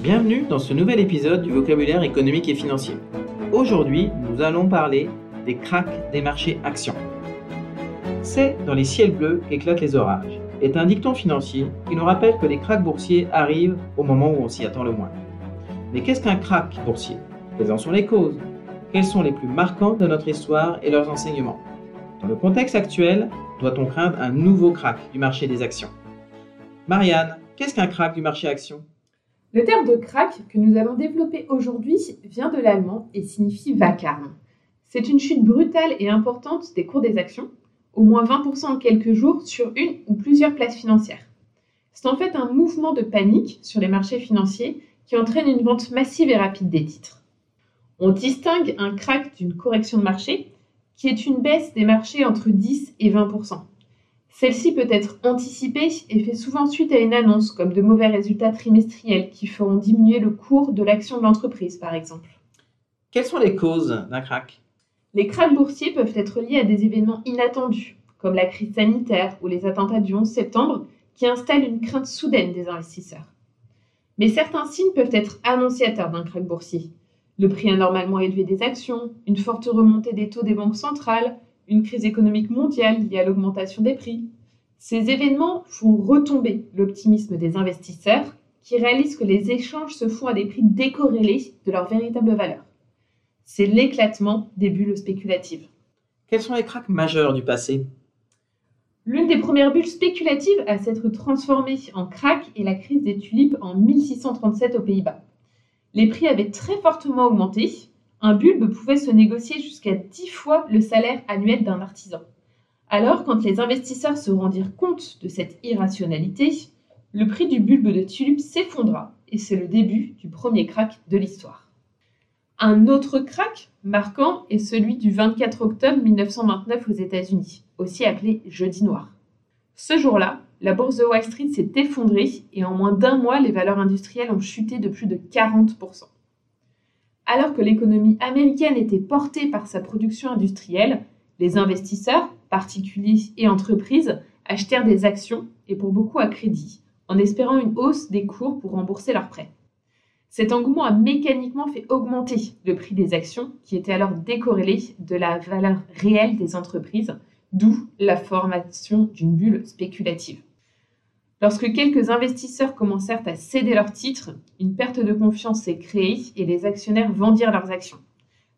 Bienvenue dans ce nouvel épisode du vocabulaire économique et financier. Aujourd'hui, nous allons parler des cracks des marchés actions. C'est dans les ciels bleus qu'éclatent les orages est un dicton financier qui nous rappelle que les cracks boursiers arrivent au moment où on s'y attend le moins. Mais qu'est-ce qu'un crack boursier? Quelles en sont les causes? Quels sont les plus marquants de notre histoire et leurs enseignements? Dans le contexte actuel, doit-on craindre un nouveau crack du marché des actions? Marianne, qu'est-ce qu'un crack du marché actions? Le terme de crack que nous allons développer aujourd'hui vient de l'allemand et signifie vacarme. C'est une chute brutale et importante des cours des actions, au moins 20% en quelques jours sur une ou plusieurs places financières. C'est en fait un mouvement de panique sur les marchés financiers qui entraîne une vente massive et rapide des titres. On distingue un crack d'une correction de marché, qui est une baisse des marchés entre 10 et 20%. Celle-ci peut être anticipée et fait souvent suite à une annonce, comme de mauvais résultats trimestriels qui feront diminuer le cours de l'action de l'entreprise, par exemple. Quelles sont les causes d'un crack? Les cracks boursiers peuvent être liés à des événements inattendus, comme la crise sanitaire ou les attentats du 11 septembre, qui installent une crainte soudaine des investisseurs. Mais certains signes peuvent être annonciateurs d'un crack boursier. Le prix anormalement élevé des actions, une forte remontée des taux des banques centrales, une crise économique mondiale liée à l'augmentation des prix. Ces événements font retomber l'optimisme des investisseurs qui réalisent que les échanges se font à des prix décorrélés de leur véritable valeur. C'est l'éclatement des bulles spéculatives. Quels sont les cracks majeurs du passé? L'une des premières bulles spéculatives à s'être transformée en crack est la crise des tulipes en 1637 aux Pays-Bas. Les prix avaient très fortement augmenté, un bulbe pouvait se négocier jusqu'à 10 fois le salaire annuel d'un artisan. Alors, quand les investisseurs se rendirent compte de cette irrationalité, le prix du bulbe de tulipe s'effondra et c'est le début du premier crack de l'histoire. Un autre crack marquant est celui du 24 octobre 1929 aux États-Unis, aussi appelé jeudi noir. Ce jour-là, la bourse de Wall Street s'est effondrée et en moins d'un mois, les valeurs industrielles ont chuté de plus de 40%. Alors que l'économie américaine était portée par sa production industrielle, les investisseurs, particuliers et entreprises, achetèrent des actions et pour beaucoup à crédit, en espérant une hausse des cours pour rembourser leurs prêts. Cet engouement a mécaniquement fait augmenter le prix des actions, qui était alors décorrélé de la valeur réelle des entreprises, d'où la formation d'une bulle spéculative. Lorsque quelques investisseurs commencèrent à céder leurs titres, une perte de confiance s'est créée et les actionnaires vendirent leurs actions.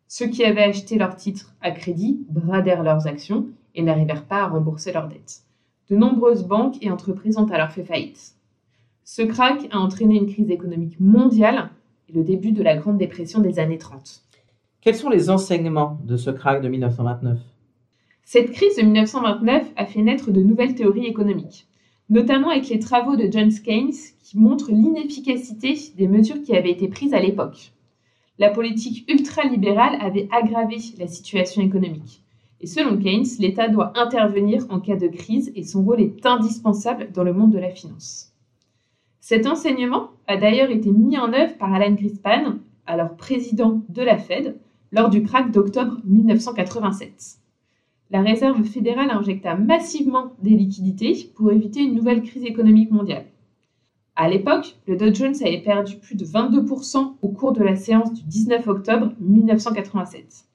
Ceux qui avaient acheté leurs titres à crédit bradèrent leurs actions et n'arrivèrent pas à rembourser leurs dettes. De nombreuses banques et entreprises ont alors fait faillite. Ce crack a entraîné une crise économique mondiale et le début de la Grande Dépression des années 30. Quels sont les enseignements de ce crack de 1929 Cette crise de 1929 a fait naître de nouvelles théories économiques notamment avec les travaux de John Keynes qui montrent l'inefficacité des mesures qui avaient été prises à l'époque. La politique ultralibérale avait aggravé la situation économique. Et selon Keynes, l'État doit intervenir en cas de crise et son rôle est indispensable dans le monde de la finance. Cet enseignement a d'ailleurs été mis en œuvre par Alan Greenspan, alors président de la Fed, lors du crack d'octobre 1987 la Réserve fédérale injecta massivement des liquidités pour éviter une nouvelle crise économique mondiale. À l'époque, le Dow Jones avait perdu plus de 22% au cours de la séance du 19 octobre 1987.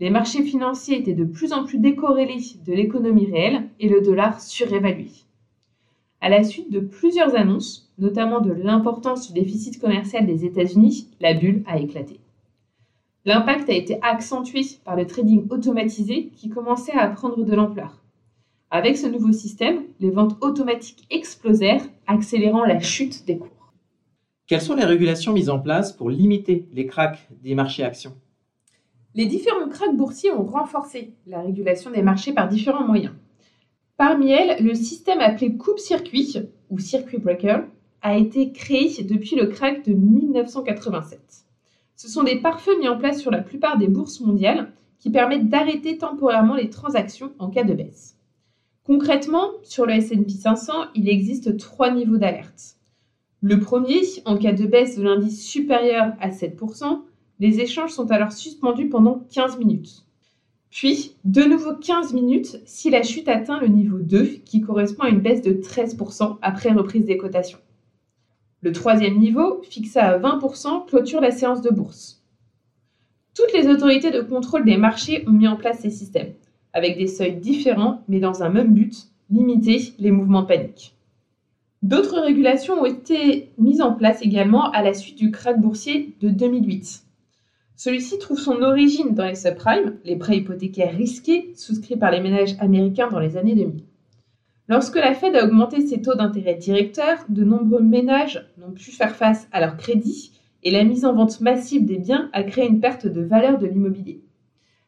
Les marchés financiers étaient de plus en plus décorrélés de l'économie réelle et le dollar surévalué. À la suite de plusieurs annonces, notamment de l'importance du déficit commercial des États-Unis, la bulle a éclaté. L'impact a été accentué par le trading automatisé qui commençait à prendre de l'ampleur. Avec ce nouveau système, les ventes automatiques explosèrent, accélérant la chute des cours. Quelles sont les régulations mises en place pour limiter les cracks des marchés actions? Les différents cracks boursiers ont renforcé la régulation des marchés par différents moyens. Parmi elles, le système appelé coupe-circuit ou circuit breaker a été créé depuis le crack de 1987. Ce sont des pare-feux mis en place sur la plupart des bourses mondiales qui permettent d'arrêter temporairement les transactions en cas de baisse. Concrètement, sur le SP 500, il existe trois niveaux d'alerte. Le premier, en cas de baisse de l'indice supérieur à 7%, les échanges sont alors suspendus pendant 15 minutes. Puis, de nouveau 15 minutes si la chute atteint le niveau 2, qui correspond à une baisse de 13% après reprise des cotations. Le troisième niveau, fixé à 20%, clôture la séance de bourse. Toutes les autorités de contrôle des marchés ont mis en place ces systèmes, avec des seuils différents, mais dans un même but, limiter les mouvements de panique. D'autres régulations ont été mises en place également à la suite du krach boursier de 2008. Celui-ci trouve son origine dans les subprimes, les prêts hypothécaires risqués souscrits par les ménages américains dans les années 2000. Lorsque la Fed a augmenté ses taux d'intérêt directeurs, de nombreux ménages n'ont pu faire face à leur crédit et la mise en vente massive des biens a créé une perte de valeur de l'immobilier.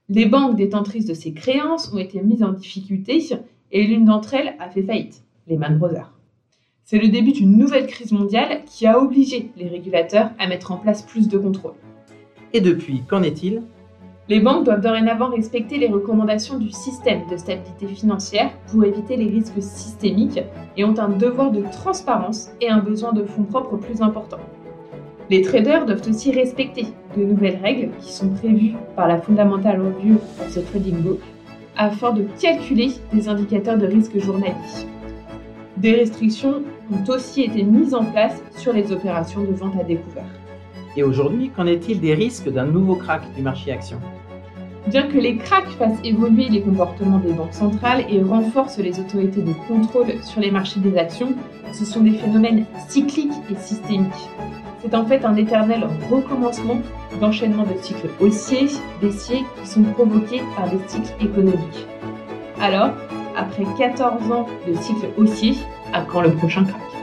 Les banques détentrices de ces créances ont été mises en difficulté et l'une d'entre elles a fait faillite, les Man Brothers. C'est le début d'une nouvelle crise mondiale qui a obligé les régulateurs à mettre en place plus de contrôle. Et depuis, qu'en est-il? Les banques doivent dorénavant respecter les recommandations du système de stabilité financière pour éviter les risques systémiques et ont un devoir de transparence et un besoin de fonds propres plus important. Les traders doivent aussi respecter de nouvelles règles qui sont prévues par la Fundamental Review of the Trading Book afin de calculer des indicateurs de risque journaliers. Des restrictions ont aussi été mises en place sur les opérations de vente à découvert. Et aujourd'hui, qu'en est-il des risques d'un nouveau crack du marché action? Bien que les cracks fassent évoluer les comportements des banques centrales et renforcent les autorités de contrôle sur les marchés des actions, ce sont des phénomènes cycliques et systémiques. C'est en fait un éternel recommencement d'enchaînement de cycles haussiers, baissiers, qui sont provoqués par des cycles économiques. Alors, après 14 ans de cycle haussier, à quand le prochain crack